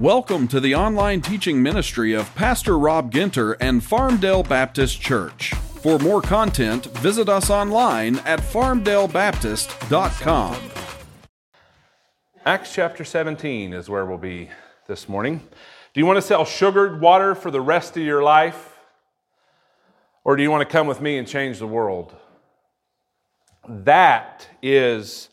Welcome to the online teaching ministry of Pastor Rob Ginter and Farmdale Baptist Church. For more content, visit us online at farmdalebaptist.com. Acts chapter 17 is where we'll be this morning. Do you want to sell sugared water for the rest of your life? Or do you want to come with me and change the world? That is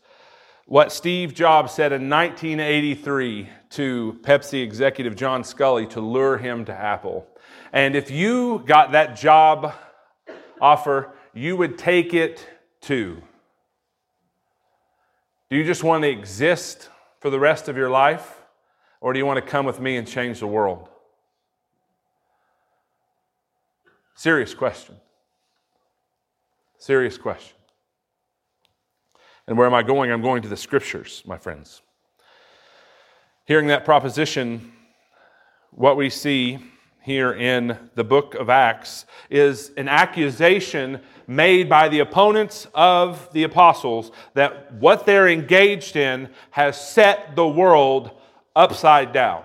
what Steve Jobs said in 1983 to Pepsi executive John Sculley to lure him to Apple. And if you got that job offer, you would take it too. Do you just want to exist for the rest of your life? Or do you want to come with me and change the world? Serious question. Serious question. And where am I going? I'm going to the scriptures, my friends. Hearing that proposition, what we see here in the book of Acts is an accusation made by the opponents of the apostles that what they're engaged in has set the world upside down.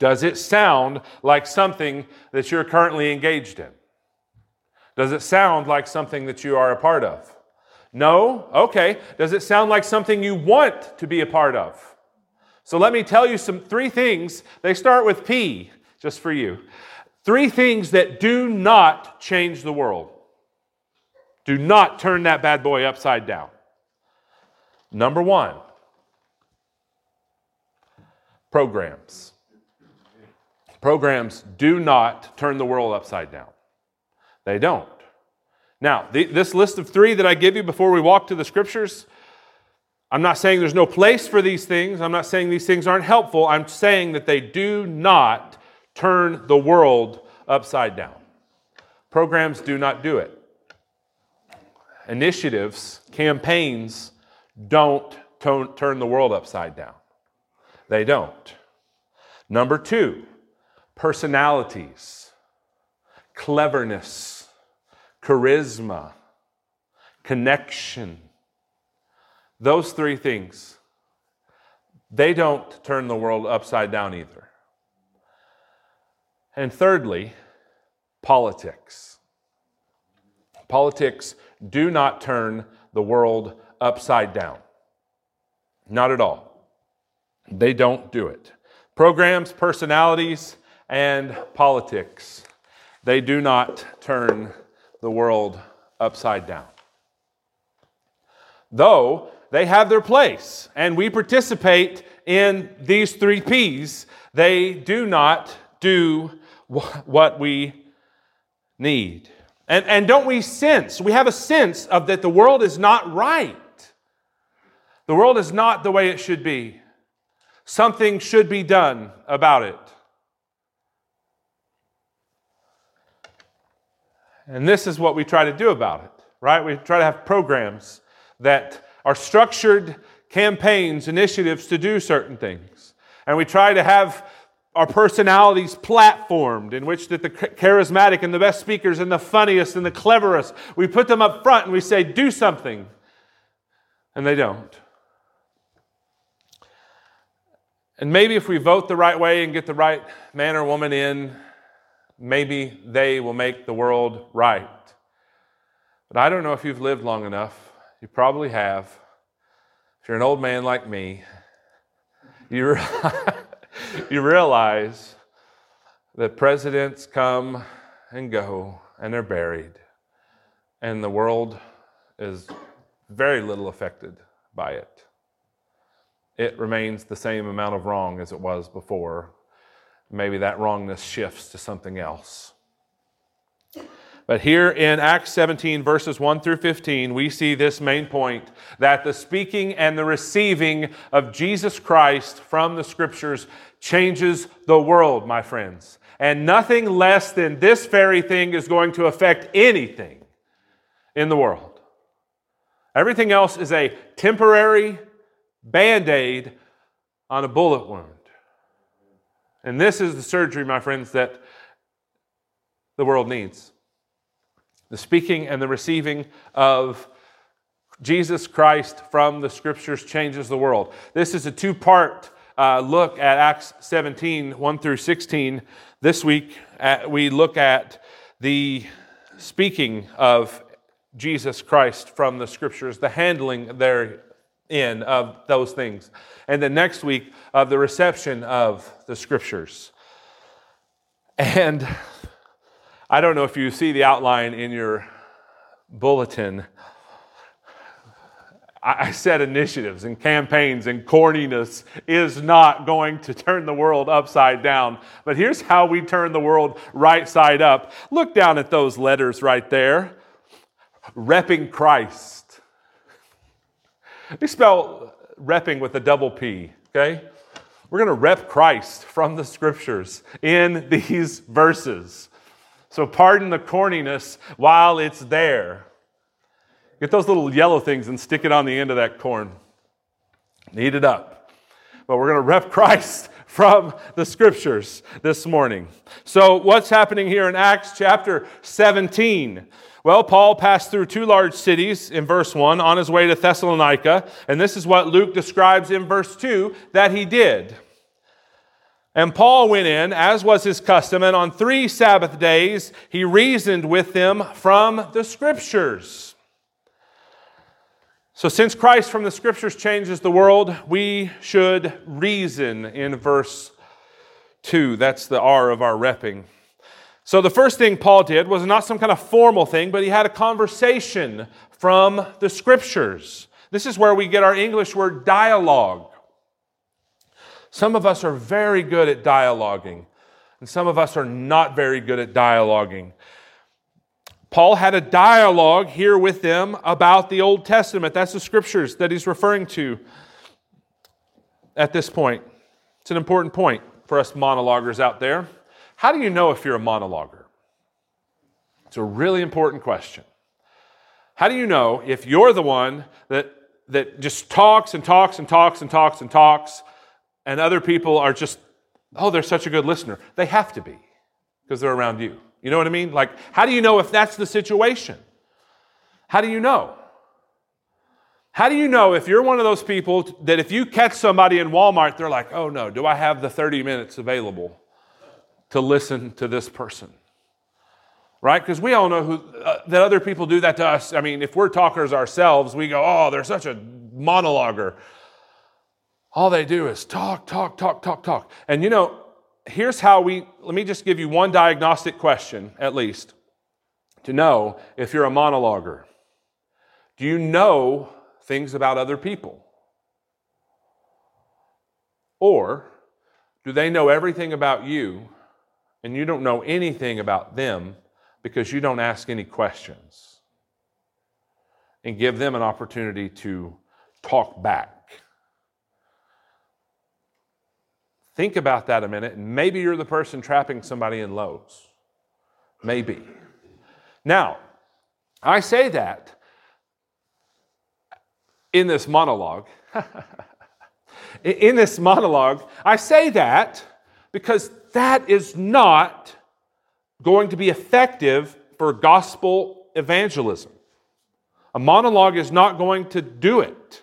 Does it sound like something that you're currently engaged in? Does it sound like something that you are a part of? No? Okay. Does it sound like something you want to be a part of? So let me tell you some three things. They start with P, just for you. Three things that do not change the world. Do not turn that bad boy upside down. Number one, programs. Programs do not turn the world upside down. They don't. Now, the, this list of three that I give you before we walk to the scriptures, I'm not saying there's no place for these things. I'm not saying these things aren't helpful. I'm saying that they do not turn the world upside down. Programs do not do it. Initiatives, campaigns don't turn the world upside down. They don't. Number two, personalities, cleverness charisma, connection. Those three things, they don't turn the world upside down either. And thirdly, politics. Politics do not turn the world upside down. Not at all. They don't do it. Programs, personalities, and politics, they do not turn the world upside down. Though they have their place and we participate in these three P's, they do not do what we need. And, and don't we sense, we have a sense of that the world is not right. The world is not the way it should be. Something should be done about it. And this is what we try to do about it, right? We try to have programs that are structured campaigns, initiatives to do certain things. And we try to have our personalities platformed in which that the charismatic and the best speakers and the funniest and the cleverest, we put them up front and we say, do something. And they don't. And maybe if we vote the right way and get the right man or woman in, maybe they will make the world right. But I don't know if you've lived long enough. You probably have. If you're an old man like me, you, you realize that presidents come and go and they're buried, and the world is very little affected by it. It remains the same amount of wrong as it was before maybe that wrongness shifts to something else. But here in Acts 17, verses 1 through 15, we see this main point that the speaking and the receiving of Jesus Christ from the scriptures changes the world, my friends. And nothing less than this very thing is going to affect anything in the world. Everything else is a temporary band aid on a bullet wound. And this is the surgery, my friends, that the world needs the speaking and the receiving of Jesus Christ from the scriptures changes the world. This is a two part uh, look at Acts 17, 1 through 16. This week, uh, we look at the speaking of Jesus Christ from the scriptures, the handling therein of those things. And then next week, of the reception of the scriptures. And I don't know if you see the outline in your bulletin. I said initiatives and campaigns and corniness is not going to turn the world upside down. But here's how we turn the world right side up. Look down at those letters right there. Repping Christ. We spell repping with a double P, okay? We're going to rep Christ from the scriptures in these verses. So pardon the corniness while it's there. Get those little yellow things and stick it on the end of that corn. Knead it up. But we're going to rep Christ from the scriptures this morning. So, what's happening here in Acts chapter 17? Well, Paul passed through two large cities in verse 1 on his way to Thessalonica, and this is what Luke describes in verse 2 that he did. And Paul went in, as was his custom, and on three Sabbath days he reasoned with them from the scriptures. So, since Christ from the scriptures changes the world, we should reason in verse 2. That's the R of our repping. So, the first thing Paul did was not some kind of formal thing, but he had a conversation from the scriptures. This is where we get our English word dialogue. Some of us are very good at dialoguing, and some of us are not very good at dialoguing. Paul had a dialogue here with them about the Old Testament. That's the scriptures that he's referring to at this point. It's an important point for us monologuers out there. How do you know if you're a monologuer? It's a really important question. How do you know if you're the one that, that just talks and talks and talks and talks and talks, and other people are just, oh, they're such a good listener? They have to be because they're around you. You know what I mean? Like, how do you know if that's the situation? How do you know? How do you know if you're one of those people that if you catch somebody in Walmart, they're like, oh no, do I have the 30 minutes available to listen to this person? Right? Because we all know who, uh, that other people do that to us. I mean, if we're talkers ourselves, we go, oh, they're such a monologuer. All they do is talk, talk, talk, talk, talk. And you know, here's how we let me just give you one diagnostic question, at least, to know if you're a monologuer. Do you know things about other people? Or do they know everything about you and you don't know anything about them because you don't ask any questions and give them an opportunity to talk back? Think about that a minute, maybe you're the person trapping somebody in Lowe's. Maybe. Now, I say that in this monologue. in this monologue, I say that because that is not going to be effective for gospel evangelism. A monologue is not going to do it.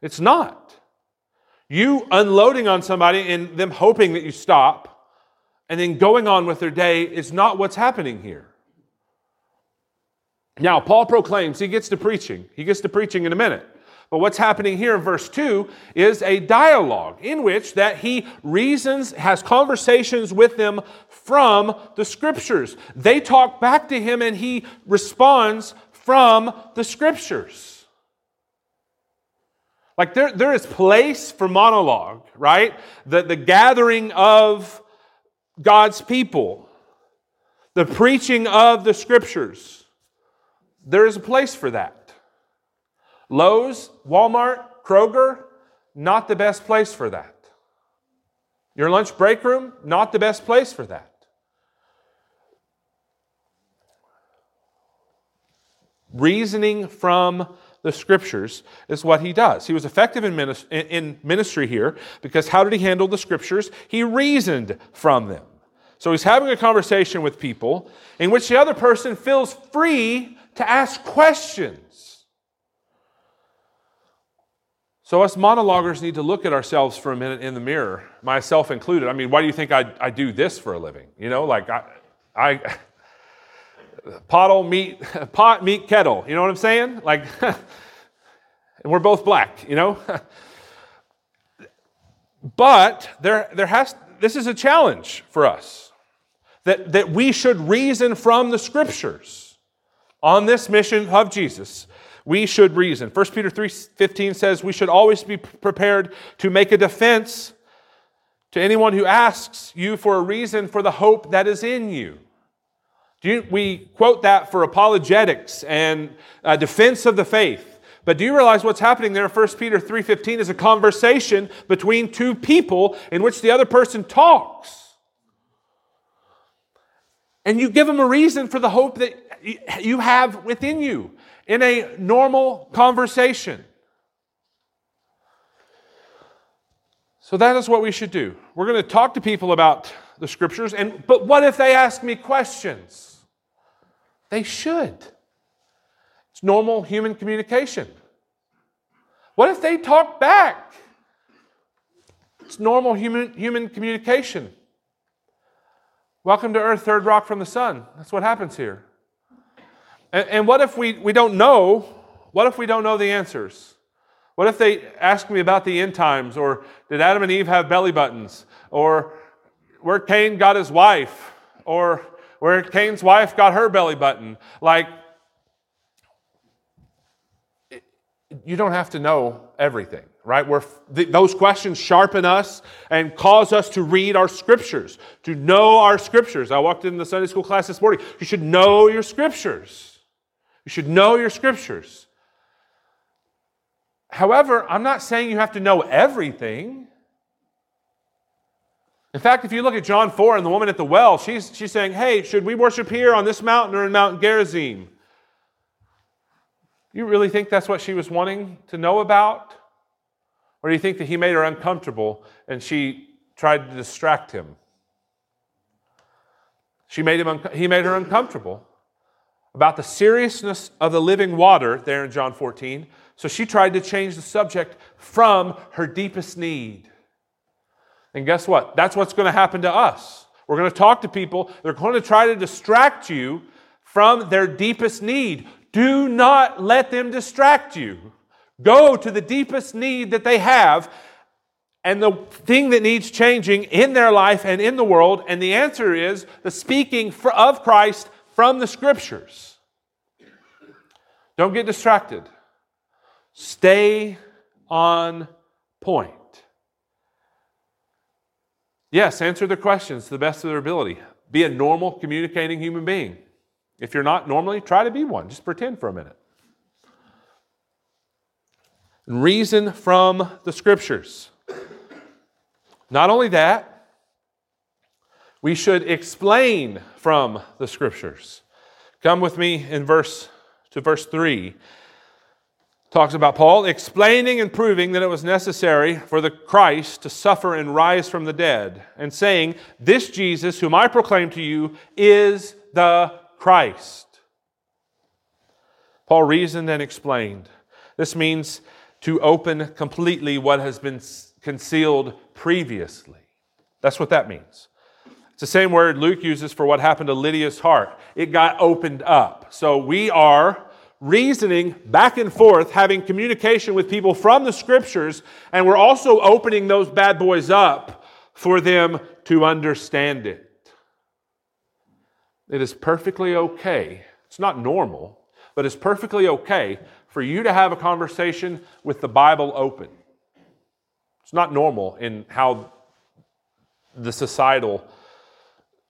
It's not. You unloading on somebody and them hoping that you stop and then going on with their day is not what's happening here. Now, Paul proclaims, he gets to preaching. He gets to preaching in a minute. But what's happening here in verse 2 is a dialogue in which that he reasons, has conversations with them from the scriptures. They talk back to him and he responds from the scriptures. Like there, there is place for monologue, right? The, the gathering of God's people, the preaching of the scriptures. There is a place for that. Lowe's, Walmart, Kroger, not the best place for that. Your lunch break room, not the best place for that. Reasoning from the scriptures is what he does. He was effective in ministry here because how did he handle the scriptures? He reasoned from them. So he's having a conversation with people in which the other person feels free to ask questions. So, us monologuers need to look at ourselves for a minute in the mirror, myself included. I mean, why do you think I, I do this for a living? You know, like I, I pottle meet pot meet kettle. You know what I'm saying? Like, and we're both black. You know, but there there has this is a challenge for us that that we should reason from the scriptures on this mission of Jesus we should reason. 1 Peter 3:15 says we should always be prepared to make a defense to anyone who asks you for a reason for the hope that is in you. you we quote that for apologetics and uh, defense of the faith. But do you realize what's happening there in 1 Peter 3:15 is a conversation between two people in which the other person talks. And you give them a reason for the hope that you have within you in a normal conversation. So that is what we should do. We're going to talk to people about the scriptures and but what if they ask me questions? They should. It's normal human communication. What if they talk back? It's normal human, human communication. Welcome to Earth, third rock from the sun. That's what happens here. And, and what if we, we don't know? What if we don't know the answers? What if they ask me about the end times? Or did Adam and Eve have belly buttons? Or where Cain got his wife? Or where Cain's wife got her belly button? Like, you don't have to know everything, right? Where th- those questions sharpen us and cause us to read our scriptures, to know our scriptures. I walked in the Sunday school class this morning. You should know your scriptures. You should know your scriptures. However, I'm not saying you have to know everything. In fact, if you look at John 4 and the woman at the well, she's, she's saying, Hey, should we worship here on this mountain or in Mount Gerizim? You really think that's what she was wanting to know about? Or do you think that he made her uncomfortable and she tried to distract him? She made him un- he made her uncomfortable about the seriousness of the living water there in John 14. So she tried to change the subject from her deepest need. And guess what? That's what's going to happen to us. We're going to talk to people, they're going to try to distract you from their deepest need. Do not let them distract you. Go to the deepest need that they have and the thing that needs changing in their life and in the world. And the answer is the speaking of Christ from the scriptures. Don't get distracted. Stay on point. Yes, answer the questions to the best of their ability. Be a normal communicating human being. If you're not normally, try to be one. Just pretend for a minute. Reason from the scriptures. Not only that, we should explain from the scriptures. Come with me in verse to verse 3. Talks about Paul explaining and proving that it was necessary for the Christ to suffer and rise from the dead, and saying, This Jesus, whom I proclaim to you, is the Christ. Paul reasoned and explained. This means to open completely what has been concealed previously. That's what that means. It's the same word Luke uses for what happened to Lydia's heart. It got opened up. So we are reasoning back and forth, having communication with people from the scriptures, and we're also opening those bad boys up for them to understand it. It is perfectly okay. It's not normal, but it's perfectly okay for you to have a conversation with the Bible open. It's not normal in how the societal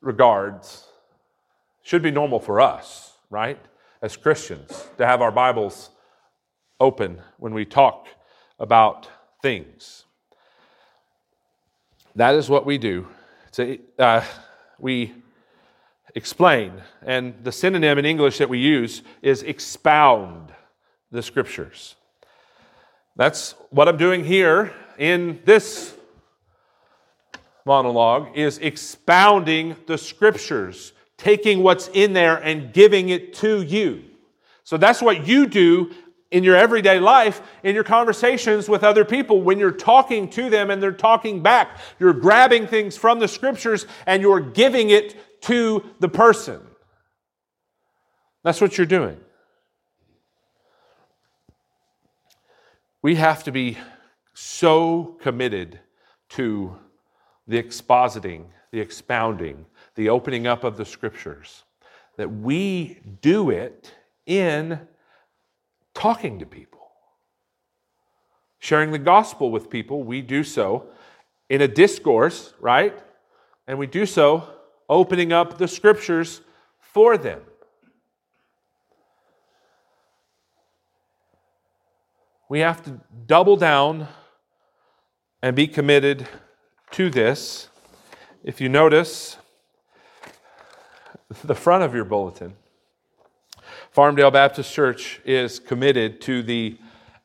regards should be normal for us, right? As Christians, to have our Bibles open when we talk about things. That is what we do. A, uh, we explain, and the synonym in English that we use is expound the scriptures. That's what I'm doing here in this monologue is expounding the scriptures, taking what's in there and giving it to you. So that's what you do in your everyday life, in your conversations with other people, when you're talking to them and they're talking back. You're grabbing things from the scriptures and you're giving it to the person. That's what you're doing. We have to be so committed to the expositing, the expounding, the opening up of the scriptures that we do it in talking to people. Sharing the gospel with people, we do so in a discourse, right? And we do so opening up the scriptures for them. We have to double down and be committed to this. If you notice the front of your bulletin, Farmdale Baptist Church is committed to the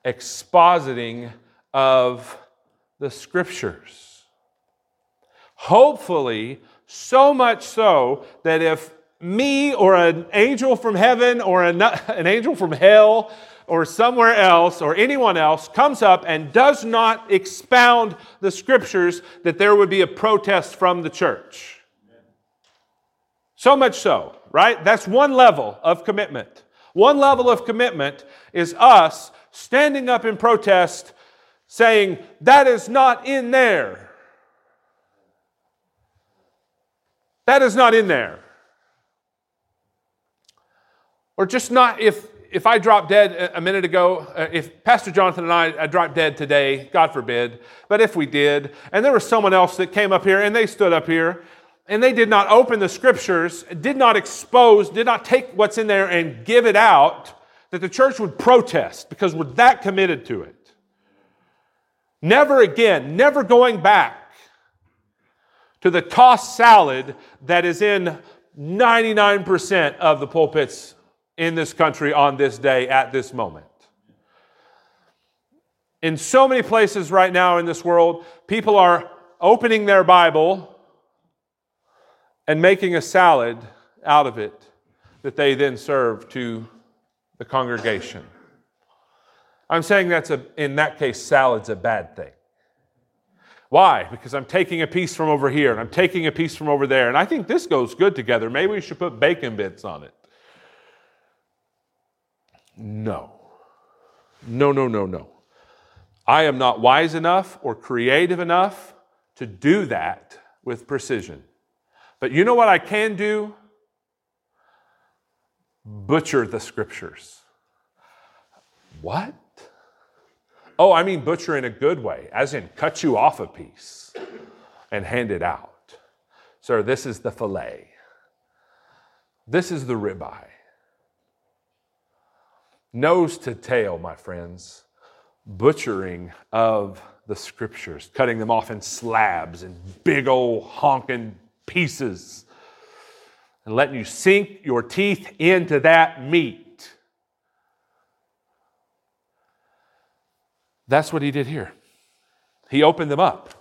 expositing of the scriptures. Hopefully, so much so that if me or an angel from heaven or an, an angel from hell or somewhere else or anyone else comes up and does not expound the scriptures, that there would be a protest from the church. So much so right? That's one level of commitment. One level of commitment is us standing up in protest saying, that is not in there. That is not in there. Or just not if if I dropped dead a minute ago, uh, if Pastor Jonathan and I, I dropped dead today, God forbid, but if we did, and there was someone else that came up here and they stood up here and they did not open the scriptures, did not expose, did not take what's in there and give it out, that the church would protest because we're that committed to it. Never again, never going back to the tossed salad that is in 99% of the pulpits in this country on this day at this moment. In so many places right now in this world, people are opening their Bible and making a salad out of it that they then serve to the congregation. I'm saying that's a, in that case, salad's a bad thing. Why? Because I'm taking a piece from over here and I'm taking a piece from over there, and I think this goes good together. Maybe we should put bacon bits on it. No. No, no, no, no. I am not wise enough or creative enough to do that with precision. But you know what I can do? Butcher the scriptures. What? Oh, I mean butcher in a good way, as in cut you off a piece and hand it out. Sir, this is the filet. This is the ribeye. Nose to tail, my friends. Butchering of the scriptures, cutting them off in slabs and big old honking pieces and letting you sink your teeth into that meat. That's what he did here. He opened them up.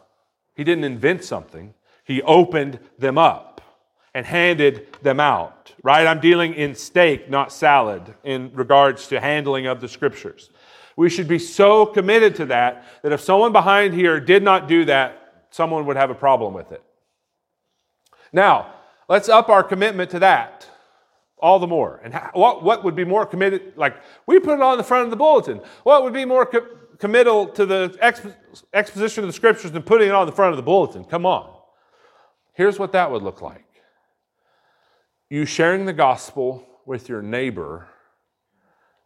He didn't invent something, he opened them up and handed them out. Right? I'm dealing in steak, not salad, in regards to handling of the scriptures. We should be so committed to that that if someone behind here did not do that, someone would have a problem with it. Now, let's up our commitment to that all the more. And what, what would be more committed? Like, we put it on the front of the bulletin. What would be more co- committal to the exp- exposition of the scriptures than putting it on the front of the bulletin? Come on. Here's what that would look like you sharing the gospel with your neighbor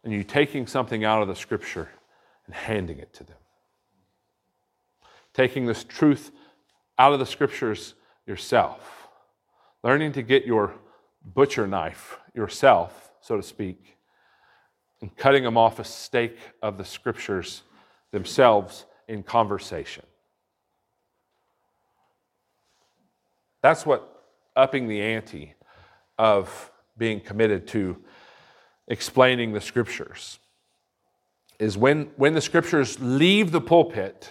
and you taking something out of the scripture and handing it to them. Taking this truth out of the scriptures yourself learning to get your butcher knife yourself, so to speak, and cutting them off a steak of the scriptures themselves in conversation. That's what upping the ante of being committed to explaining the scriptures is when, when the scriptures leave the pulpit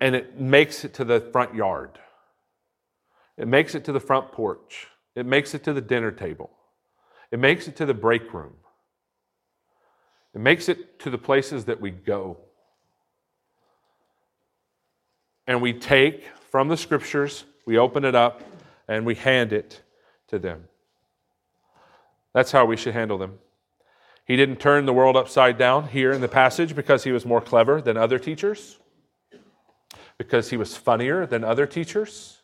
and it makes it to the front yard it makes it to the front porch. It makes it to the dinner table. It makes it to the break room. It makes it to the places that we go. And we take from the scriptures, we open it up, and we hand it to them. That's how we should handle them. He didn't turn the world upside down here in the passage because he was more clever than other teachers, because he was funnier than other teachers.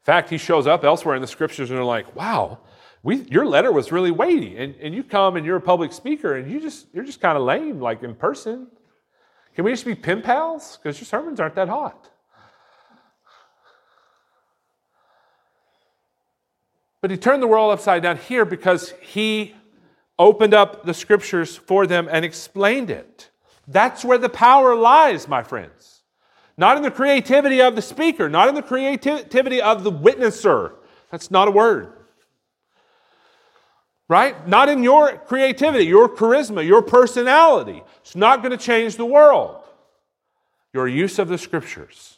In fact, he shows up elsewhere in the scriptures and they're like, wow, we, your letter was really weighty. And, and you come and you're a public speaker and you just, you're just kind of lame, like in person. Can we just be pen pals? Because your sermons aren't that hot. But he turned the world upside down here because he opened up the scriptures for them and explained it. That's where the power lies, my friends. Not in the creativity of the speaker, not in the creativity of the witnesser. That's not a word. Right? Not in your creativity, your charisma, your personality. It's not going to change the world. Your use of the scriptures.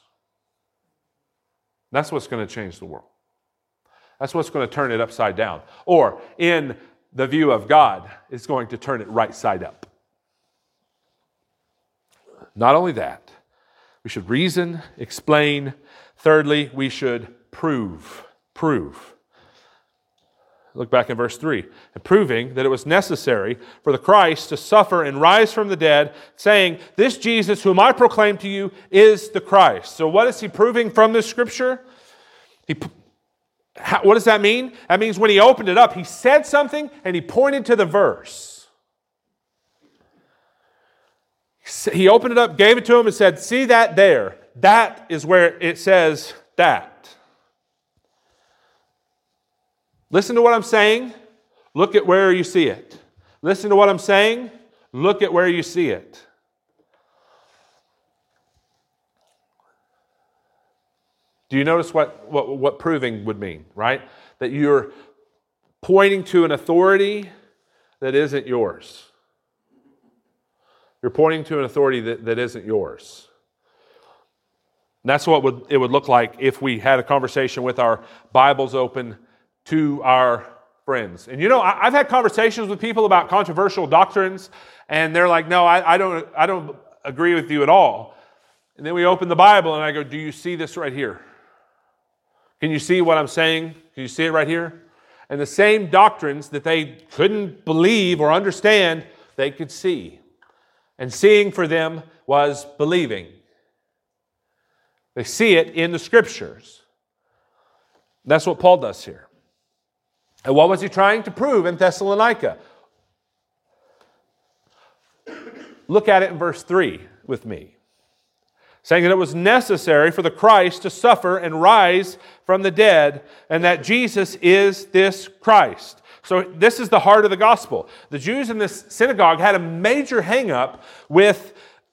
That's what's going to change the world. That's what's going to turn it upside down. Or, in the view of God, it's going to turn it right side up. Not only that, we should reason, explain. Thirdly, we should prove. Prove. Look back in verse 3. And proving that it was necessary for the Christ to suffer and rise from the dead, saying, This Jesus, whom I proclaim to you, is the Christ. So, what is he proving from this scripture? He, how, what does that mean? That means when he opened it up, he said something and he pointed to the verse. He opened it up, gave it to him, and said, See that there? That is where it says that. Listen to what I'm saying. Look at where you see it. Listen to what I'm saying. Look at where you see it. Do you notice what, what, what proving would mean, right? That you're pointing to an authority that isn't yours. You're pointing to an authority that, that isn't yours. And that's what would, it would look like if we had a conversation with our Bibles open to our friends. And you know, I, have had conversations with people about controversial doctrines, and they're like, no, I, I, don't, I don't agree with you at all. And then we open the Bible, and I go, do you see this right here? Can you see what I'm saying? Can you see it right here? And the same doctrines that they couldn't believe or understand, they could see. And seeing for them was believing. They see it in the scriptures. That's what Paul does here. And what was he trying to prove in Thessalonica? Look at it in verse 3 with me saying that it was necessary for the Christ to suffer and rise from the dead, and that Jesus is this Christ. So, this is the heart of the gospel. The Jews in this synagogue had a major hangup with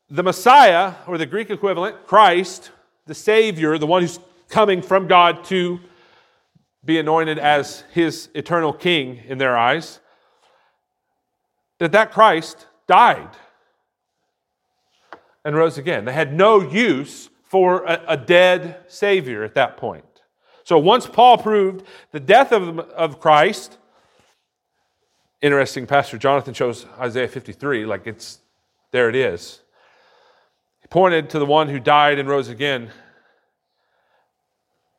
the Messiah, or the Greek equivalent, Christ, the Savior, the one who's coming from God to be anointed as his eternal king in their eyes, that that Christ died and rose again. They had no use for a, a dead Savior at that point. So once Paul proved the death of, of Christ, interesting, Pastor Jonathan chose Isaiah 53, like it's there it is. He pointed to the one who died and rose again,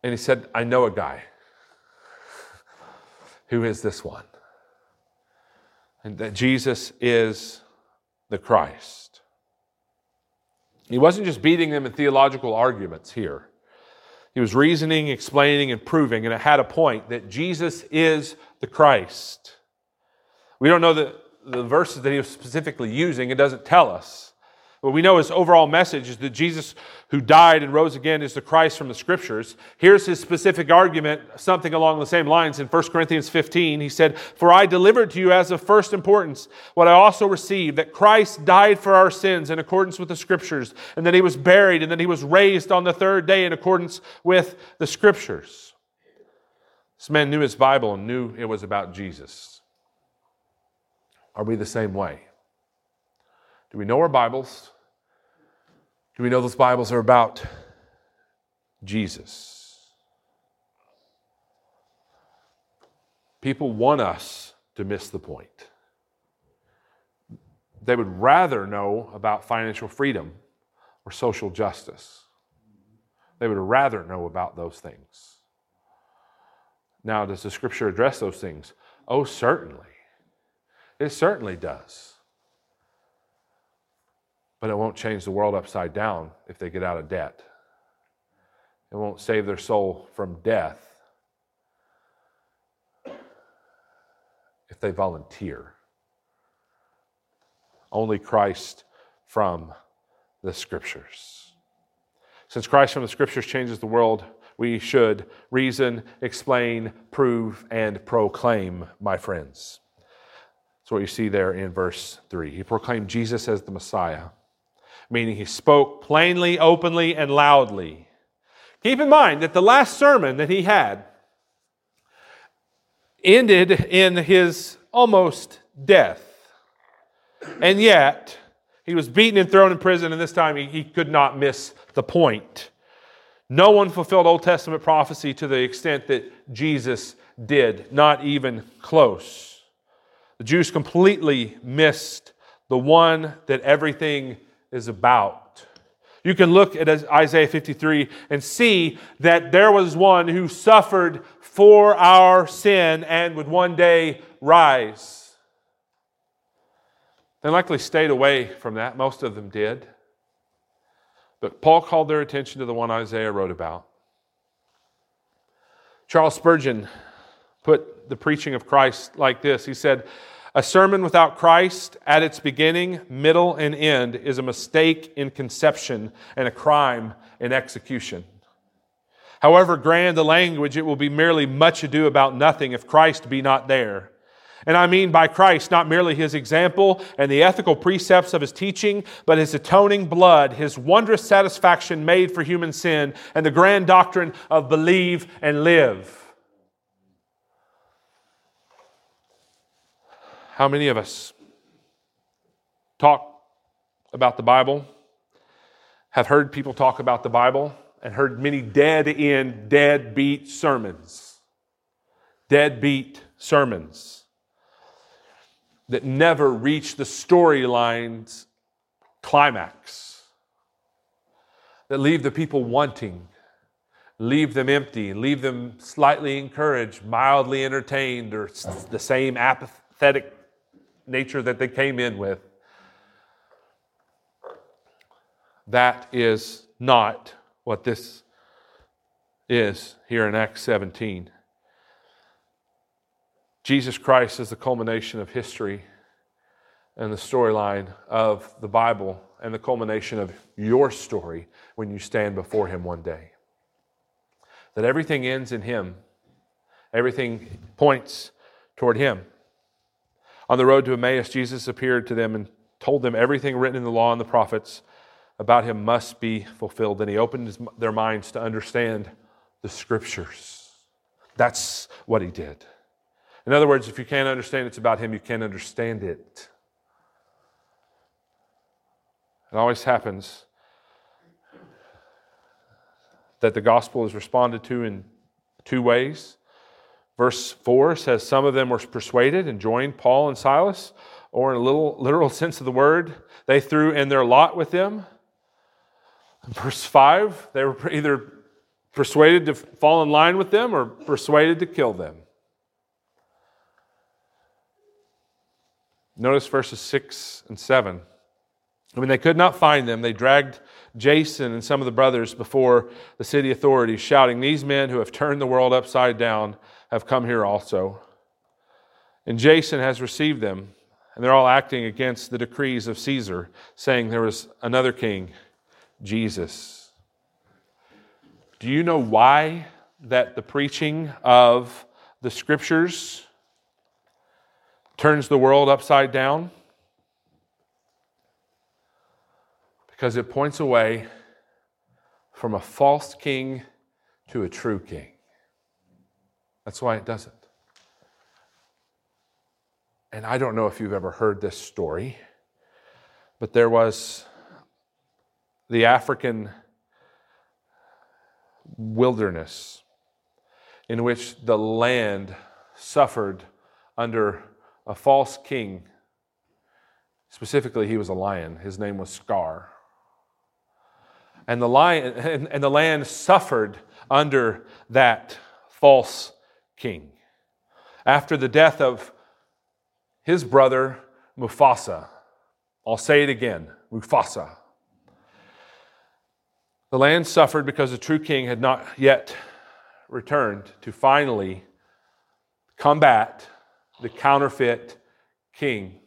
and he said, I know a guy. Who is this one? And that Jesus is the Christ. He wasn't just beating them in theological arguments here. He was reasoning, explaining, and proving, and it had a point that Jesus is the Christ. We don't know the, the verses that he was specifically using, it doesn't tell us. But we know his overall message is that Jesus, who died and rose again, is the Christ from the scriptures. Here's his specific argument, something along the same lines. In 1 Corinthians 15, he said, For I delivered to you as of first importance what I also received, that Christ died for our sins in accordance with the scriptures, and that he was buried, and that he was raised on the third day in accordance with the scriptures. This man knew his Bible and knew it was about Jesus. Are we the same way? Do we know our Bibles? Do we know those Bibles are about Jesus? People want us to miss the point. they would rather know about financial freedom or social justice. They would rather know about those things. Now, does the scripture address those things? Oh, certainly. It certainly does. But it won't change the world upside down if they get out of debt. It won't save their soul from death if they volunteer. Only Christ from the Scriptures. Since Christ from the Scriptures changes the world, we should reason, explain, prove, and proclaim, my friends. That's what you see there in verse 3. He proclaimed Jesus as the Messiah, meaning he spoke plainly, openly, and loudly. Keep in mind that the last sermon that he had ended in his almost death. And yet, he was beaten and thrown in prison, and this time he, he could not miss the point. No one fulfilled Old Testament prophecy to the extent that Jesus did, not even close. The Jews completely missed the one that everything is about. You can look at Isaiah 53 and see that there was one who suffered for our sin and would one day rise. They likely stayed away from that. Most of them did. But Paul called their attention to the one Isaiah wrote about. Charles Spurgeon put the preaching of Christ like this He said, A sermon without Christ at its beginning, middle, and end is a mistake in conception and a crime in execution. However grand the language, it will be merely much ado about nothing if Christ be not there. And I mean by Christ not merely his example and the ethical precepts of his teaching, but his atoning blood, his wondrous satisfaction made for human sin, and the grand doctrine of believe and live. How many of us talk about the Bible, have heard people talk about the Bible, and heard many dead end, dead beat sermons? Dead beat sermons that never reach the storyline's climax, that leave the people wanting, leave them empty, leave them slightly encouraged, mildly entertained, or the same apathetic nature that they came in with. That is not what this is here in Acts 17. Jesus Christ is the culmination of history and the storyline of the Bible and the culmination of your story when you stand before Him one day. That everything ends in Him, everything points toward Him. On the road to Emmaus, Jesus appeared to them and told them everything written in the law and the prophets about Him must be fulfilled. And He opened his, their minds to understand the Scriptures. That's what He did. In other words, if you can't understand it's about Him, you can't understand it. It always happens that the gospel is responded to in two ways. Verse 4 says some of them were persuaded and joined Paul and Silas, or in a little literal sense of the word, they threw in their lot with them. Verse 5, they were either persuaded to fall in line with them or persuaded to kill them. Notice verses 6 and 7. When they could not find them, they dragged Jason and some of the brothers before the city authorities, shouting, These men who have turned the world upside down have come here also. And Jason has received them, and they're all acting against the decrees of Caesar, saying there was another king, Jesus. Do you know why that the preaching of the scriptures turns the world upside down? Because it points away from a false king to a true king. That's why it doesn't. And I don't know if you've ever heard this story, but there was the African wilderness in which the land suffered under a false king Specifically, he was a lion. His name was Scar. And the, lion, and, and the land suffered under that false king. After the death of his brother Mufasa, I'll say it again Mufasa. The land suffered because the true king had not yet returned to finally combat the counterfeit king.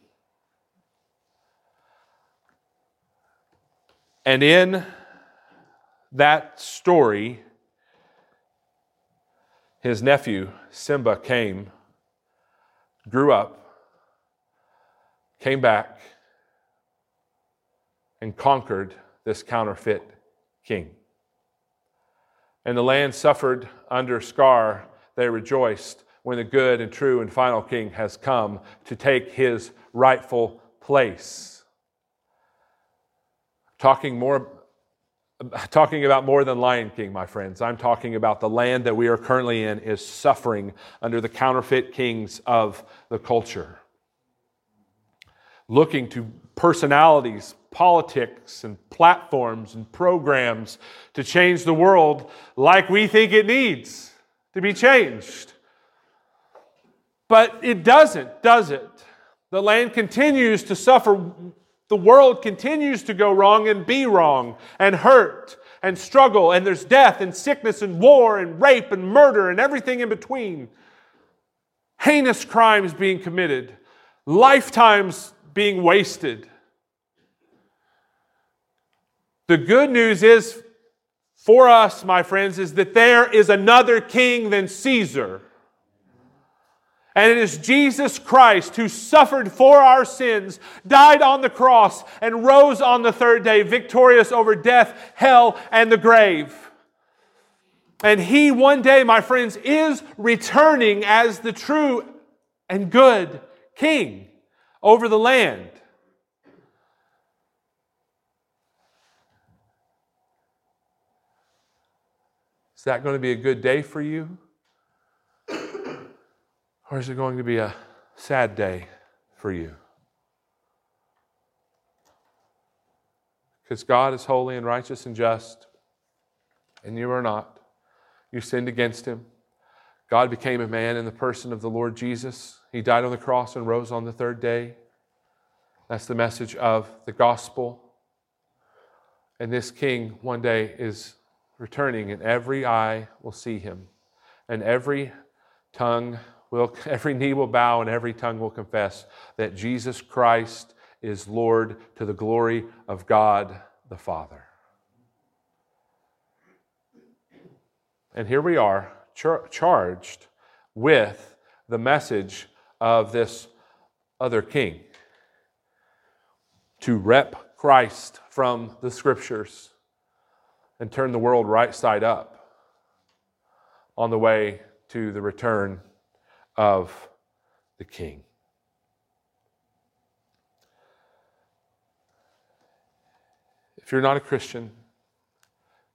And in that story, his nephew, Simba, came, grew up, came back, and conquered this counterfeit king. And the land suffered under Scar, they rejoiced when the good and true and final king has come to take his rightful place. Talking more talking about more than Lion King, my friends. I'm talking about the land that we are currently in is suffering under the counterfeit kings of the culture. Looking to personalities, politics, and platforms and programs to change the world like we think it needs to be changed. But it doesn't, does it? The land continues to suffer. The world continues to go wrong and be wrong and hurt and struggle, and there's death and sickness and war and rape and murder and everything in between. Heinous crimes being committed, lifetimes being wasted. The good news is for us, my friends, is that there is another king than Caesar. And it is Jesus Christ who suffered for our sins, died on the cross, and rose on the third day, victorious over death, hell, and the grave. And he, one day, my friends, is returning as the true and good king over the land. Is that going to be a good day for you? Or is it going to be a sad day for you? Because God is holy and righteous and just, and you are not. You sinned against him. God became a man in the person of the Lord Jesus. He died on the cross and rose on the third day. That's the message of the gospel. And this king one day is returning, and every eye will see him, and every tongue will, every knee will bow and every tongue will confess that Jesus Christ is Lord to the glory of God the Father. And here we are, char- charged with the message of this other king to rep Christ from the scriptures and turn the world right side up on the way to the return of the king. If you're not a Christian,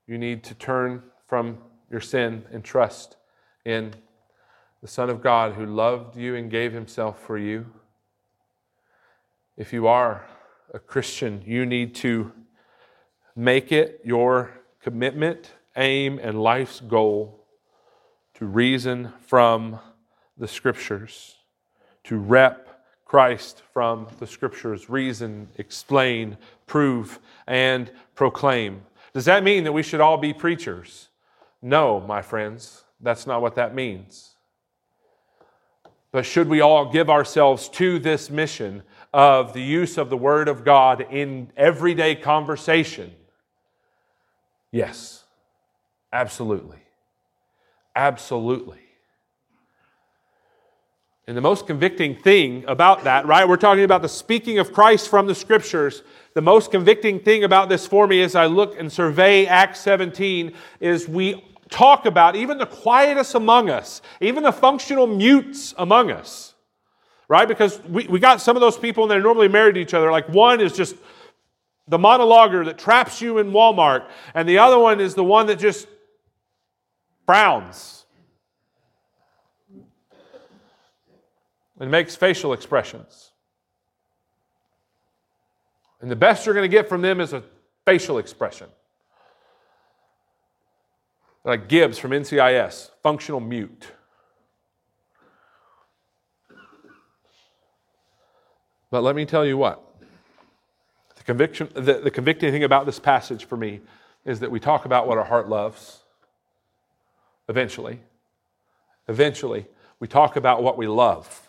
you need to turn from your sin and trust in the Son of God who loved you and gave himself for you. If you are a Christian, you need to make it your commitment, aim, and life's goal to reason from the scriptures, to rep Christ from the scriptures, reason, explain, prove, and proclaim. Does that mean that we should all be preachers? No, my friends, that's not what that means. But should we all give ourselves to this mission of the use of the Word of God in everyday conversation? Yes, absolutely. Absolutely. And the most convicting thing about that, right? We're talking about the speaking of Christ from the scriptures. The most convicting thing about this for me as I look and survey Acts 17 is we talk about even the quietest among us, even the functional mutes among us, right? Because we, we got some of those people and they're normally married to each other. Like one is just the monologuer that traps you in Walmart, and the other one is the one that just frowns and makes facial expressions. And the best you're going to get from them is a facial expression. Like Gibbs from NCIS, functional mute. But let me tell you what. The, conviction, the, the convicting thing about this passage for me is that we talk about what our heart loves. Eventually. Eventually, we talk about what we love.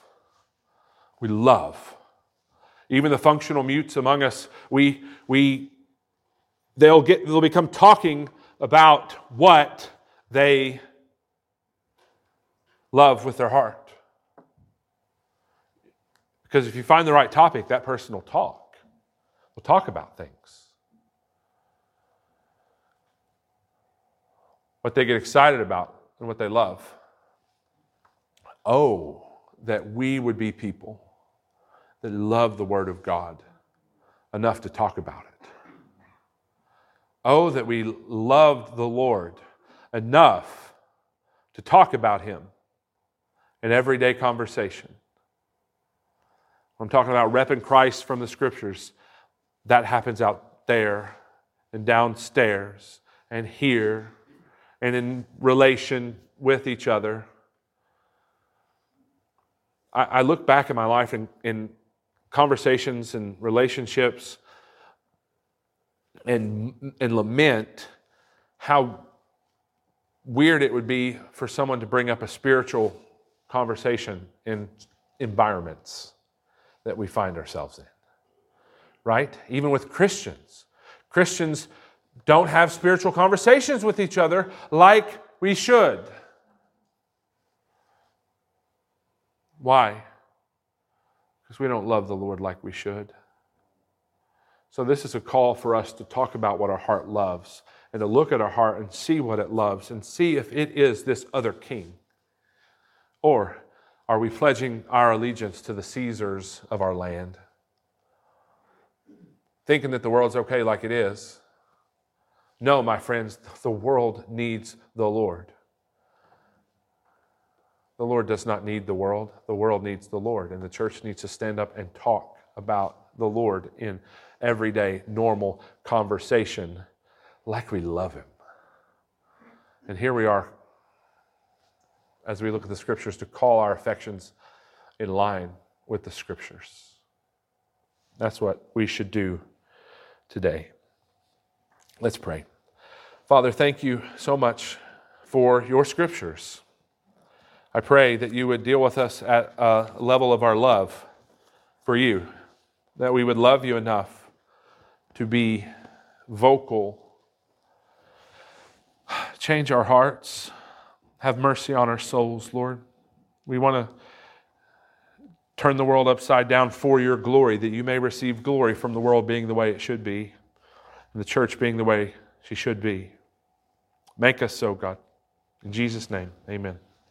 We love. Even the functional mutes among us, we, we, they'll, get, they'll become talking about what they love with their heart. Because if you find the right topic, that person will talk. Will talk about things. What they get excited about and what they love. Oh, that we would be people that love the Word of God enough to talk about it. Oh, that we loved the Lord enough to talk about Him in everyday conversation. I'm talking about repping Christ from the Scriptures. That happens out there and downstairs and here and in relation with each other. I, look back at my life in conversations and relationships and, and lament how weird it would be for someone to bring up a spiritual conversation in environments that we find ourselves in. Right? Even with Christians. Christians don't have spiritual conversations with each other like we should. Why? Because we don't love the Lord like we should. So, this is a call for us to talk about what our heart loves and to look at our heart and see what it loves and see if it is this other king. Or are we pledging our allegiance to the Caesars of our land? Thinking that the world's okay like it is. No, my friends, the world needs the Lord. The Lord does not need the world. The world needs the Lord. And the church needs to stand up and talk about the Lord in everyday, normal conversation like we love Him. And here we are, as we look at the Scriptures, to call our affections in line with the Scriptures. That's what we should do today. Let's pray. Father, thank you so much for your Scriptures. I pray that you would deal with us at a level of our love for you, that we would love you enough to be vocal Change our hearts. Have mercy on our souls, Lord. We want to turn the world upside down for your glory, that you may receive glory from the world being the way it should be, and the church being the way she should be. Make us so, God. In Jesus' name, amen.